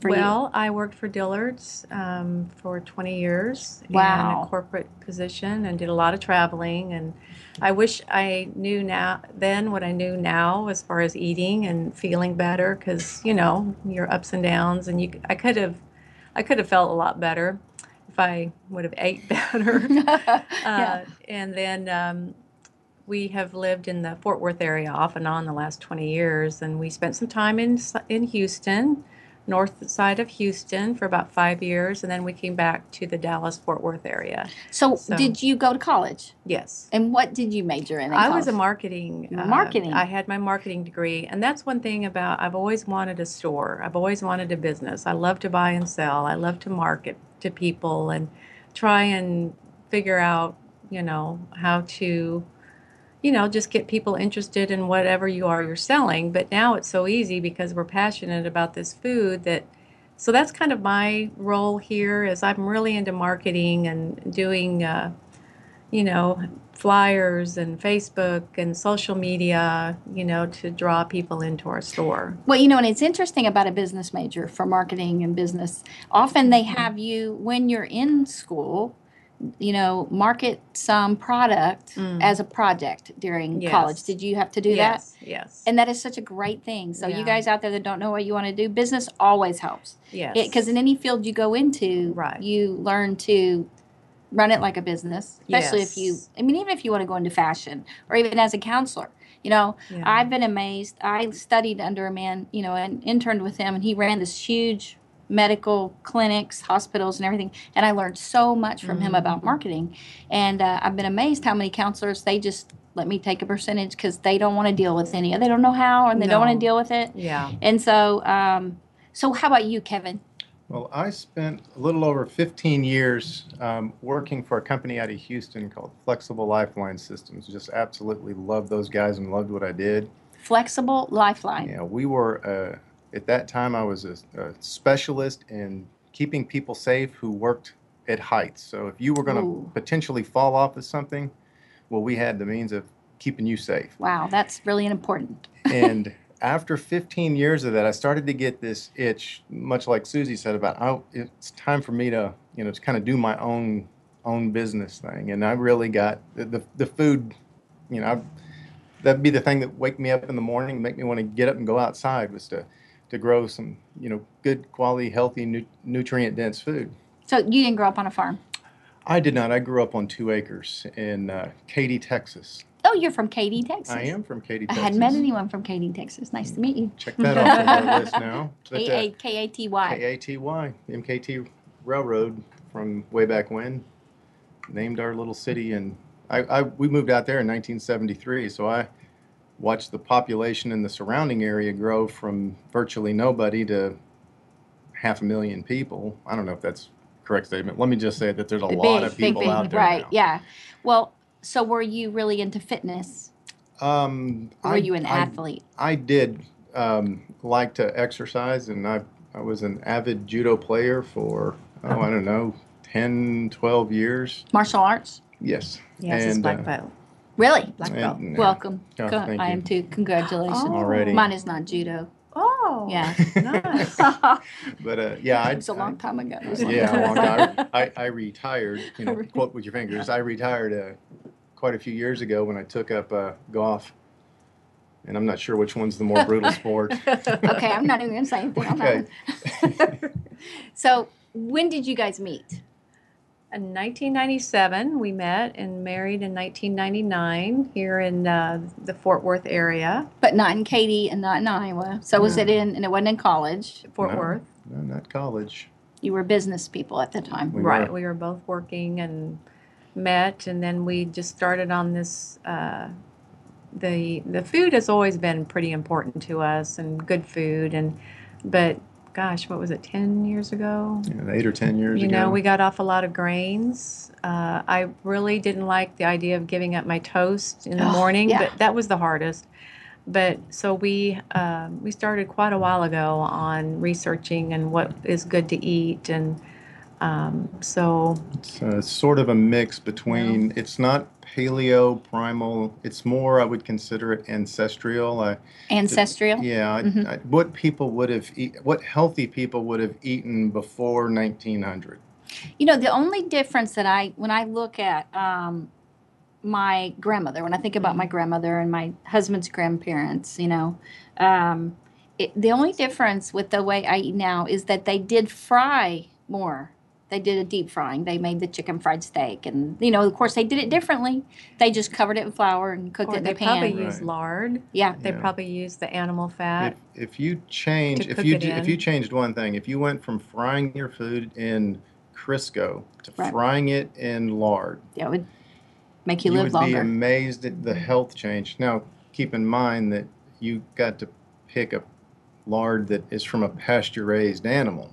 for you? well, I worked for Dillard's um, for 20 years in a corporate position and did a lot of traveling. And I wish I knew now then what I knew now as far as eating and feeling better because you know your ups and downs. And you, I could have, I could have felt a lot better if I would have ate better. yeah. Uh, and then um, we have lived in the Fort Worth area off and on the last 20 years, and we spent some time in in Houston, north side of Houston, for about five years, and then we came back to the Dallas Fort Worth area. So, So- did you go to college? Yes. And what did you major in? in I was a marketing. Uh, marketing. I had my marketing degree, and that's one thing about I've always wanted a store. I've always wanted a business. I love to buy and sell. I love to market to people and try and figure out, you know, how to, you know, just get people interested in whatever you are you're selling. But now it's so easy because we're passionate about this food that. So that's kind of my role here. Is I'm really into marketing and doing. Uh, you know, flyers and Facebook and social media, you know, to draw people into our store. Well, you know, and it's interesting about a business major for marketing and business. Often they Mm-hmm. have you when you're in school, you know, market some product Mm. as a project during Yes. college. Did you have to do that? yes, yes, And that is such a great thing. So you guys out there that don't know what you want to do, business always helps. yes. Because in any field you go into, Right. you learn to run it like a business. Especially if you, I mean, even if you want to go into fashion or even as a counselor. You know, Yeah. I've been amazed. I studied under a man, you know, and interned with him, and he ran this huge medical clinics, hospitals, and everything. And I learned so much from him about Mm-hmm. marketing. And uh, I've been amazed how many counselors they just let me take a percentage because they don't want to deal with any. They don't know how, and they don't want to deal with it. yeah. And so, um, so how about you, Kevin? Well, I spent a little over 15 years um, working for a company out of Houston called Flexible Lifeline Systems. Just absolutely loved those guys and loved what I did. Flexible Lifeline. Yeah, we were uh, at that time. I was a, a specialist in keeping people safe who worked at heights. So if you were going to potentially fall off of something, well, we had the means of keeping you safe. Wow, that's really important. and after 15 years of that, I started to get this itch, much like Susie said about, oh, it's time for me to, you know, to kind of do my own own business thing. And I really got the the, the food, you know, I, that'd be the thing that wake me up in the morning, make me want to get up and go outside was to to grow some, you know, good quality, healthy, nu- nutrient dense food. So you didn't grow up on a farm. I did not. I grew up on two acres in uh, Katy, Texas. Oh, you're from Katy, Texas. I am from Katy, I Texas. hadn't met anyone from Katy, Texas. Nice to meet you. Check that off of our list now. K A K A T Y. MKT Railroad from way back when, named our little city, and I, I we moved out there in 1973. So I watched the population in the surrounding area grow from virtually nobody to half a million people. I don't know if that's correct statement. Let me just say that there's a The lot of people big, big, out there right? now. Yeah. Well, so were you really into fitness? Um, were I- you an I- athlete? I did um, like to exercise, and I, I was an avid judo player for, oh, I don't know, 10, 12 years. Martial arts? Yes. Yes, it's and, black uh, belt. Really? Black And- yeah. Welcome. Oh, Co- thank I you. am too. Congratulations. Oh. Already. Mine is not judo. Oh, Yeah. nice. But uh, yeah, I, it was a long time ago. It was a long yeah, a long time. I, I retired, you know, quote with your fingers. I retired uh, quite a few years ago when I took up uh, golf. And I'm not sure which one's the more brutal sport. okay, I'm not even going to say anything on Okay. that. so, when did you guys meet? In 1997, we met and married in 1999 here in uh, the Fort Worth area, But not in Katy and not in Iowa. So, was it in, and it wasn't in college? Fort No. Worth. No, not college. You were business people at the time. We right. were. We were both working and met, and then we just started on this. Uh, the the food has always been pretty important to us, and good food, and but gosh, what was it? Ten years ago. You know, eight or ten years You ago. You know, we got off a lot of grains. Uh, I really didn't like the idea of giving up my toast in the Oh, morning, yeah. but that was the hardest. But so we um, we started quite a while ago on researching and what is good to eat, and um, so It's uh, sort of a mix between. It's not paleo primal. It's more. I would consider it ancestral. I, Ancestral? yeah. I, Mhm. I, what people would have eat. What healthy people would have eaten before 1900. You know, the only difference that I, when I look at um, my grandmother, when I think about my grandmother and my husband's grandparents, you know, um, it, the only difference with the way I eat now is that they did fry more. They did a deep frying. They made the chicken fried steak, and you know, of course, they did it differently. They just covered it in flour and cooked or it in they the pan. probably Right. lard. yeah, They Yeah. probably use the animal fat. if you change, if you d- if you changed one thing, if you went from frying your food in Crisco to Right. frying it in lard, that would make you, you live would be longer. amazed at the health change. Now, keep in mind that you got to pick a lard that is from a pasture-raised animal.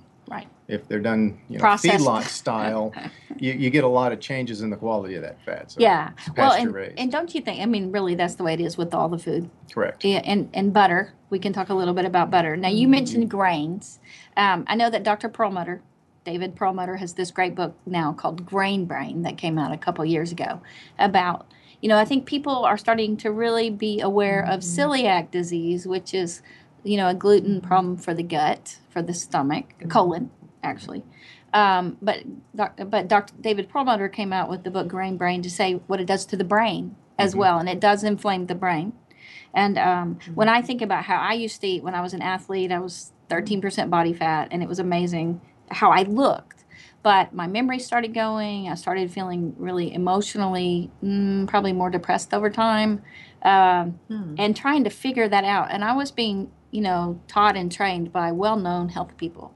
If they're done, you know, Processed. feedlot style, you, you get a lot of changes in the quality of that fat. So Yeah. Well, and, and don't you think? I mean, really, that's the way it is with all the food. Correct. Yeah, and, and butter. We can talk a little bit about butter. Now, you mm-hmm. mentioned grains. Um, I know that Dr. Perlmutter, David Perlmutter, has this great book now called Grain Brain that came out a couple years ago about, you know, I think people are starting to really be aware of mm-hmm. celiac disease, which is, you know, a gluten problem for the gut, for the stomach, mm-hmm. colon, actually. Um, but but Dr. David Perlmutter came out with the book Grain Brain to say what it does to the brain as well, and it does inflame the brain. And um, when I think about how I used to eat when I was an athlete, I was 13% body fat, and it was amazing how I looked. But my memory started going. I started feeling really emotionally, mm, probably more depressed over time, um, Hmm. and trying to figure that out. And I was being, you know, taught and trained by well-known health people,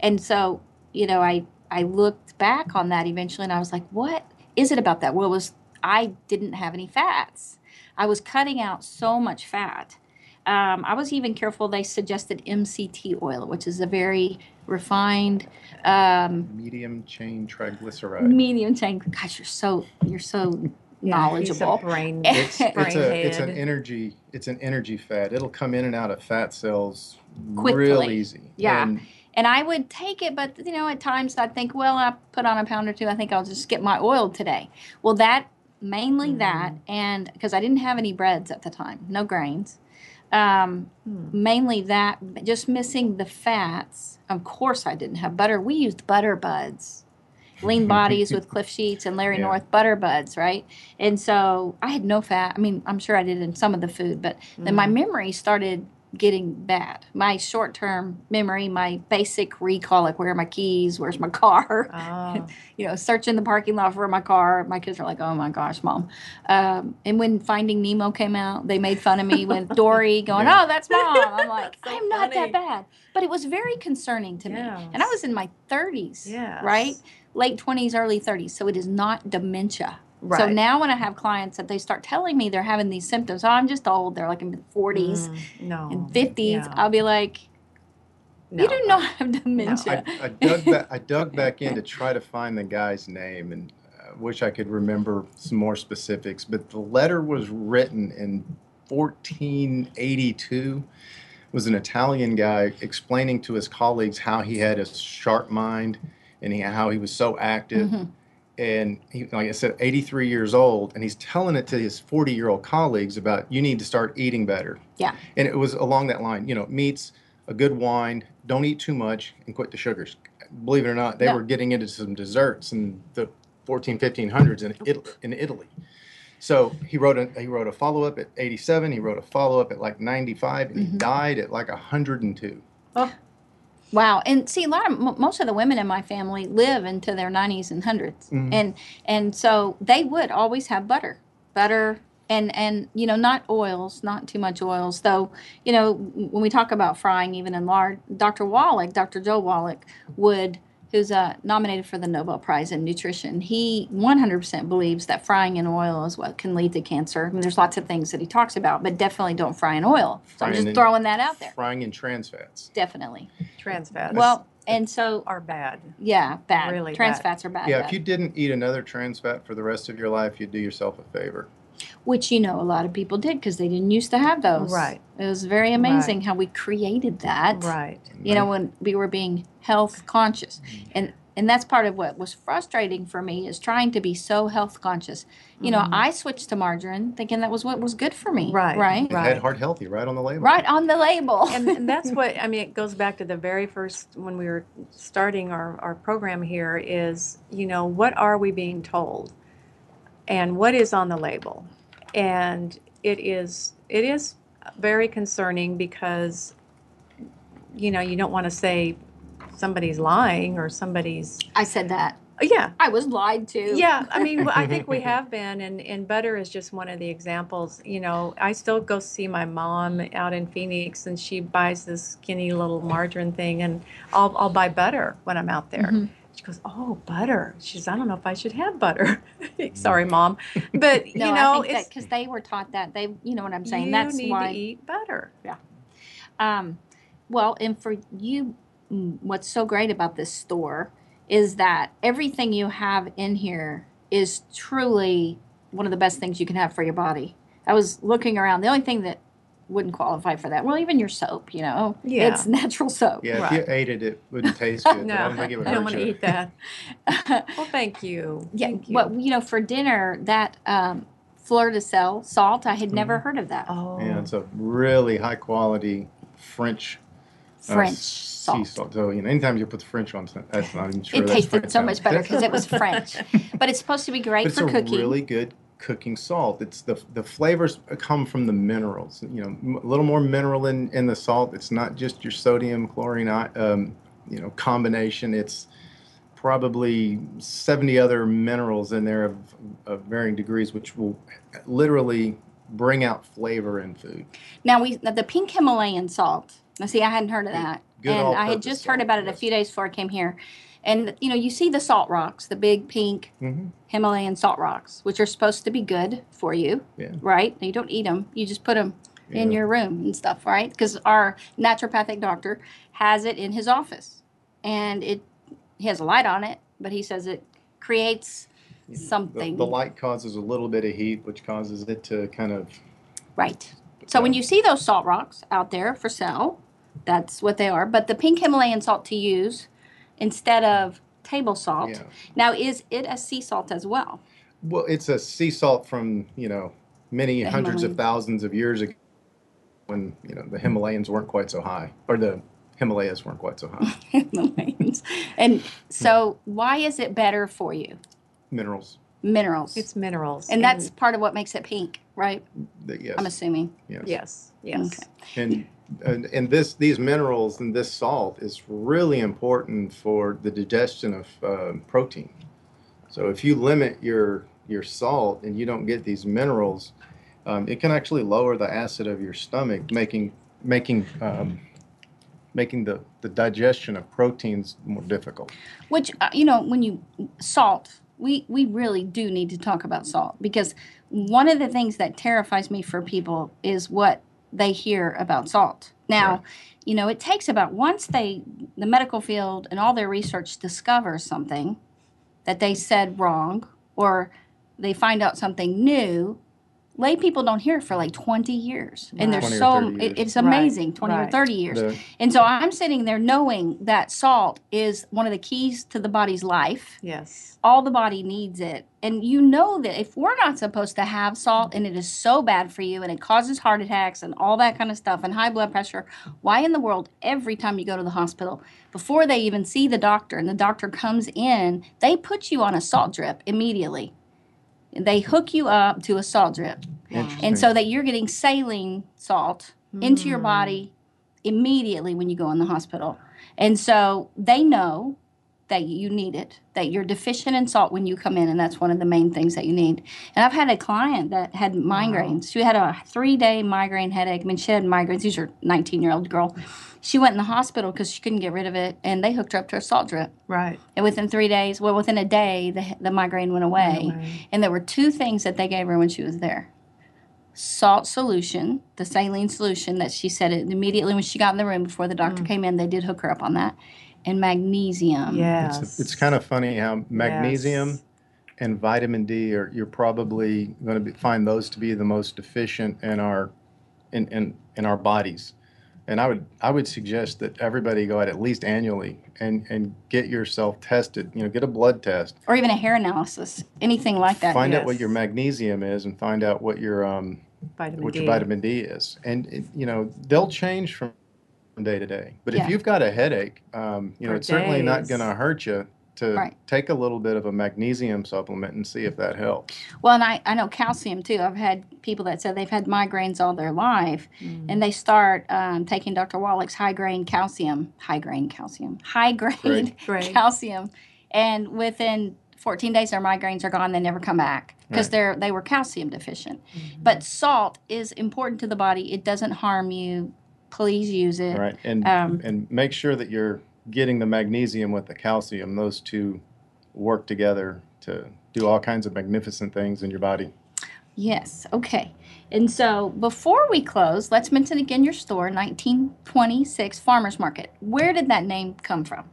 and so, you know, I I looked back on that eventually, and I was like, what is it about that? Well, it was I didn't have any fats. I was cutting out so much fat. Um, I was even careful. They suggested MCT oil, which is a very refined, um, Medium chain triglyceride. medium chain. Gosh, you're so you're so Yeah, knowledgeable. brain, It's, brain it's a it's an energy it's an energy fat. It'll come in and out of fat cells Quickly. real easy. Yeah. And And I would take it, but you know, at times I'd think, well, I put on a pound or two. I think I'll just skip my oil today. Well, that mainly that, mm. and because I didn't have any breads at the time, no grains. Um, hmm. Mainly that, just missing the fats. Of course, I didn't have butter. We used butter buds, lean bodies with Cliff Sheats and Larry Yeah. North butter buds, right? And so I had no fat. I mean, I'm sure I did in some of the food, but then my mm. memory started getting bad. My short term memory, my basic recall, like where are my keys, where's my car, Oh. you know, searching the parking lot for my car. My kids are like, oh my gosh, mom. Um, and when Finding Nemo came out, they made fun of me with Dory going, Yeah. oh, that's mom. I'm like, So I'm not that bad. But it was very concerning to me. And I was in my 30s, Yes. right? Late 20s, early 30s. So it is not dementia. So now when I have clients that they start telling me they're having these symptoms, oh, I'm just old. They're like in the 40s Mm, no. and 50s. yeah. I'll be like, No. you do not have dementia. I, I dug back I dug back in to try to find the guy's name and I wish I could remember some more specifics, but the letter was written in 1482 was an Italian guy explaining to his colleagues how he had a sharp mind and he, how he was so active. Mhm. And he, like I said, 83 years old, and he's telling it to his 40 year old colleagues about you need to start eating better. Yeah. And it was along that line, you know, meats, a good wine, don't eat too much, and quit the sugars. Believe it or not, they were getting into some desserts in the 14, 1500s in, Italy, in Italy. So he wrote a he wrote a follow up at 87. He wrote a follow up at like 95, and he mm-hmm. died at like 102. Wow, and see, a lot of m- most of the women in my family live into their nineties and 100s mm-hmm. and and so they would always have butter, butter, and and you know not oils, not too much oils. Though you know when we talk about frying, even in lard, Dr. Wallach, Dr. Joel Wallach, would who's uh, nominated for the Nobel Prize in nutrition. He 100% believes that frying in oil is what can lead to cancer. I mean, there's lots of things that he talks about, but definitely don't fry in oil. So I'm just in- throwing that out there. Frying in trans fats. Definitely. Trans fats Well, and so are bad. yeah, bad. Really Trans bad. fats are bad. Yeah, bad. if you didn't eat another trans fat for the rest of your life, you'd do yourself a favor. Which you know a lot of people did because they didn't used to have those. Right. It was very amazing how we created that. Right. You know when we were being health conscious, Mm-hmm. and and that's part of what was frustrating for me is trying to be so health conscious. You know, I switched to margarine thinking that was what was good for me. Mm-hmm. Right, Right. It Right. had heart healthy right on the label. Right on the label. and, and that's what I mean. It goes back to the very first when we were starting our, our program here is, you know, what are we being told, and what is on the label, and it is it is very concerning because, you know, you don't want to say somebody's lying or somebody's I said that. yeah I was lied to. yeah, I mean, I think we have been, and, and butter is just one of the examples. You know, I still go see my mom out in Phoenix, and she buys this skinny little margarine thing, and I'll, I'll buy butter when I'm out there. Mm-hmm. She goes, "Oh, butter." She says, "I don't know if I should have butter." Sorry, mom, but No, you know, it's because they were taught that they, you know what I'm saying. you that's need why. to eat butter. Yeah. Um, well, and for you, mm, what's so great about this store is that everything you have in here is truly one of the best things you can have for your body. I was looking around. The only thing that wouldn't qualify for that, well, even your soap, you know, Yeah. it's natural soap. Yeah, Right. if you ate it, it wouldn't taste good. No, I don't think it would I don't want to eat that. Well, thank you. Yeah, Thank you. but you know, for dinner, that um, fleur de sel salt, I had never heard of that. oh, Yeah, it's a really high quality French French sea salt. salt. So you know, anytime you put the French on, that's not even sure. It tasted so much better because it was French. But it's supposed to be great But it's for a cooking. really good cooking salt. It's the the flavors come from the minerals. You know, a little more mineral in in the salt. It's not just your sodium chlorine, um, you know, combination. It's probably 70 other minerals in there of, of varying degrees, which will literally bring out flavor in food. Now we the pink Himalayan salt. Now see, I hadn't heard of that, good and I had just heard about it a few days before I came here. And you know, you see the salt rocks, the big pink Mhm. Himalayan salt rocks, which are supposed to be good for you, Yeah. right? You don't eat them; you just put them in your room and stuff, right? Because our naturopathic doctor has it in his office, and it he has a light on it, but he says it creates something. the light causes a little bit of heat, which causes it to kind of Right. So when you see those salt rocks out there for sale, that's what they are. But the pink Himalayan salt to use instead of table salt. Yeah. Now, is it a sea salt as well? Well, it's a sea salt from you know many The hundreds of thousands of years ago, when you know the Himalayas weren't quite so high, or the Himalayas weren't quite so high. Himalayans. and so, why is it better for you? Minerals, Minerals. it's minerals, and that's part of what makes it pink, right? that- yes, I'm assuming. yes, yes, yes. Okay. and, and and this these minerals and this salt is really important for the digestion of uh, protein. So if you limit your your salt and you don't get these minerals, um, it can actually lower the acid of your stomach, making making um, making the, the digestion of proteins more difficult. Which uh, you know, when you salt, we we really do need to talk about salt because one of the things that terrifies me for people is what they hear about salt. Now, Right. you know, it takes about once they the medical field and all their research discovers something that they said wrong or they find out something new, lay people don't hear it for like 20 years and Right. there's so 30 it- years. it's Right, amazing 20 or 30 years The- and so i'm sitting there knowing that salt is one of the keys to the body's life Yes. all the body needs it and you know that if we're not supposed to have salt and it is so bad for you and it causes heart attacks and all that kind of stuff and high blood pressure why in the world every time you go to the hospital before they even see the doctor and the doctor comes in they put you on a salt drip immediately they hook you up to a salt drip and so that you're getting saline salt into Mm. your body immediately when you go in the hospital. And so they know that you need it, that you're deficient in salt when you come in, and that's one of the main things that you need. And I've had a client that had migraines. She had a three day migraine headache. I mean, she had migraines. These are 19 year old girl. She went in the hospital because she couldn't get rid of it, and they hooked her up to a salt drip. Right. And within three days, well, within a day, the, the migraine went away. And there were two things that they gave her when she was there salt solution, the saline solution that she said it immediately when she got in the room before the doctor mm. came in, they did hook her up on that, and magnesium. Yeah. It's, it's kind of funny how magnesium Yes. and vitamin D are you're probably going to find those to be the most deficient in our in, in in our bodies. And I would I would suggest that everybody go out at least annually and and get yourself tested. You know, get a blood test. Or even a hair analysis, anything like that. Find out what your magnesium is and find out what your um Vitamin what D. your vitamin D is. And it, you know, they'll change from day to day. But Yeah. if you've got a headache, um, you know, For it's certainly not going to hurt you to Right. take a little bit of a magnesium supplement and see if that helps. Well, and I, I know calcium too. I've had people that said they've had migraines all their life, and they start um, taking Dr. Wallach's high grain calcium, high grain calcium, high grade Great. Great. calcium, and within 14 days their migraines are gone. They never come back because Right. they're they were calcium deficient. But salt is important to the body. It doesn't harm you. Please use it. Right. And Um, and make sure that you're getting the magnesium with the calcium. Those two work together to do all kinds of magnificent things in your body. Yes. Okay. And so before we close, let's mention again your store, 1926 Farmers Market. Where did that name come from?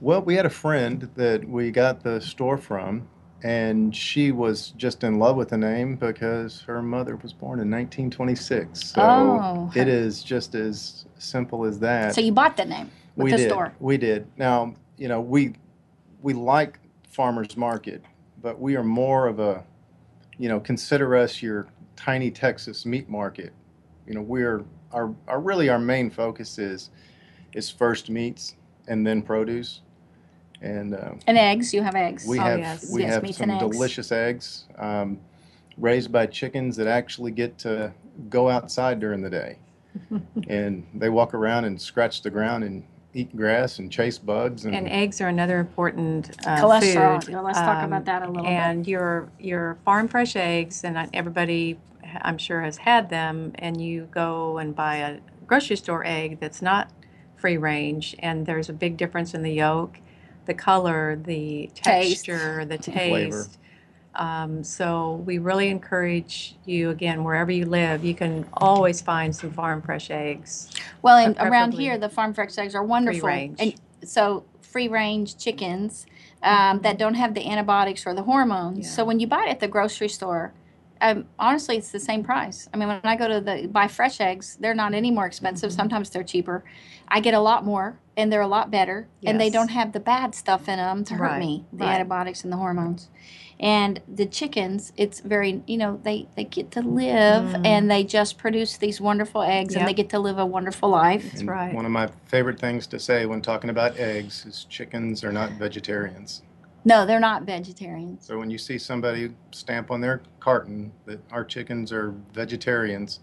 Well, we had a friend that we got the store from, and she was just in love with the name because her mother was born in 1926. So Oh. it is just as simple as that. So you bought the name with we the did. store. We did. Now, you know, we we like farmers market, but we are more of a, you know, consider us your tiny Texas meat market. You know, we're our, our really our main focus is is first meats and then produce, and uh, And eggs. You have eggs. we Oh, have yes. we Yes, have some eggs. delicious eggs um, raised by chickens that actually get to go outside during the day, and they walk around and scratch the ground and eat grass and chase bugs and, And eggs are another important uh, Cholesterol. food. Yeah, let's talk Um, about that a little bit. And your your farm fresh eggs, and everybody I'm sure has had them. And you go and buy a grocery store egg that's not free range, and there's a big difference in the yolk, the color, the Taste. texture, the taste. Um, so we really encourage you again wherever you live. You can always find some farm fresh eggs. Well, and around here, the farm fresh eggs are wonderful. free range. And so free range chickens um, that don't have the antibiotics or the hormones. Yeah. So when you buy it at the grocery store, um, honestly, it's the same price. I mean, when I go to the buy fresh eggs, they're not any more expensive. Mm-hmm. Sometimes they're cheaper. I get a lot more, and they're a lot better, and they don't have the bad stuff in them to hurt Right, me, the right. antibiotics and the hormones. And the chickens, it's very, you know, they they get to live, and they just produce these wonderful eggs, and Mm. They get to live a wonderful life. That's And right. One of my favorite things to say when talking about eggs is chickens are not vegetarians. No, they're not vegetarians. So when you see somebody stamp on their carton that our chickens are vegetarians,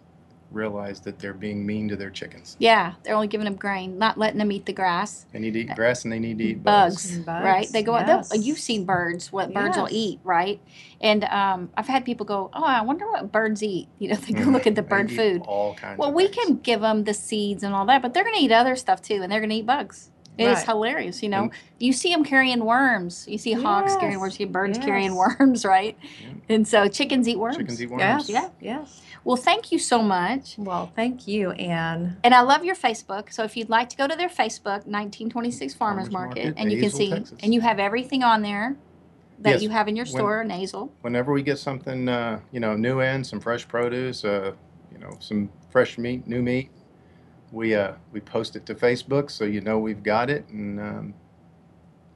realize that they're being mean to their chickens. Yeah, they're only giving them grain, not letting them eat the grass. They need to eat grass and they need to eat bugs. Bugs, right? They go out. You've seen birds, what birds will eat, right? And um, I've had people go, "Oh, I wonder what birds eat." You know, they go Mhm. look at the bird food. All kinds Well, of we things. can give them the seeds and all that, but they're going to eat other stuff too, and they're going to eat bugs. It is Right. hilarious, you know. And- you see them carrying worms. You see hawks carrying worms. You see birds carrying worms, right? Yeah. And so chickens eat worms. Chickens eat worms. Yes. Yeah. Yes. Well, thank you so much. Well, thank you, Anne. And I love your Facebook. So if you'd like to go to their Facebook, 1926 Farmers, Farmers Market, Market, and you can see, Texas. and you have everything on there that Yes, you have in your when- store, nasal. Whenever we get something, uh, you know, new in, some fresh produce, uh, you know, some fresh meat, new meat, we uh, we post it to Facebook so you know we've got it, and um,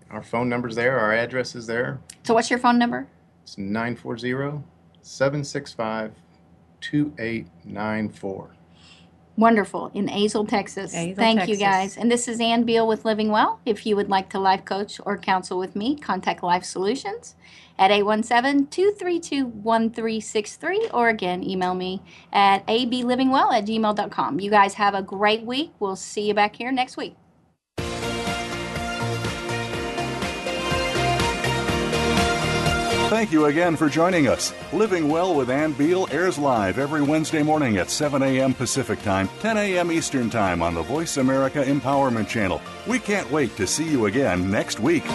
our phone number's there, our address is there. So, what's your phone number? It's 940 765 2894. Wonderful in Azle, Texas. Azle, Thank you guys. And this is Ann Beal with Living Well. If you would like to life coach or counsel with me, contact Life Solutions at 817-232-1363 or again email me at ablivingwell at gmail.com. You guys have a great week. We'll see you back here next week. Thank you again for joining us. Living Well with Ann Beal airs live every Wednesday morning at 7 a.m. Pacific Time, 10 a.m. Eastern Time on the Voice America Empowerment Channel. We can't wait to see you again next week.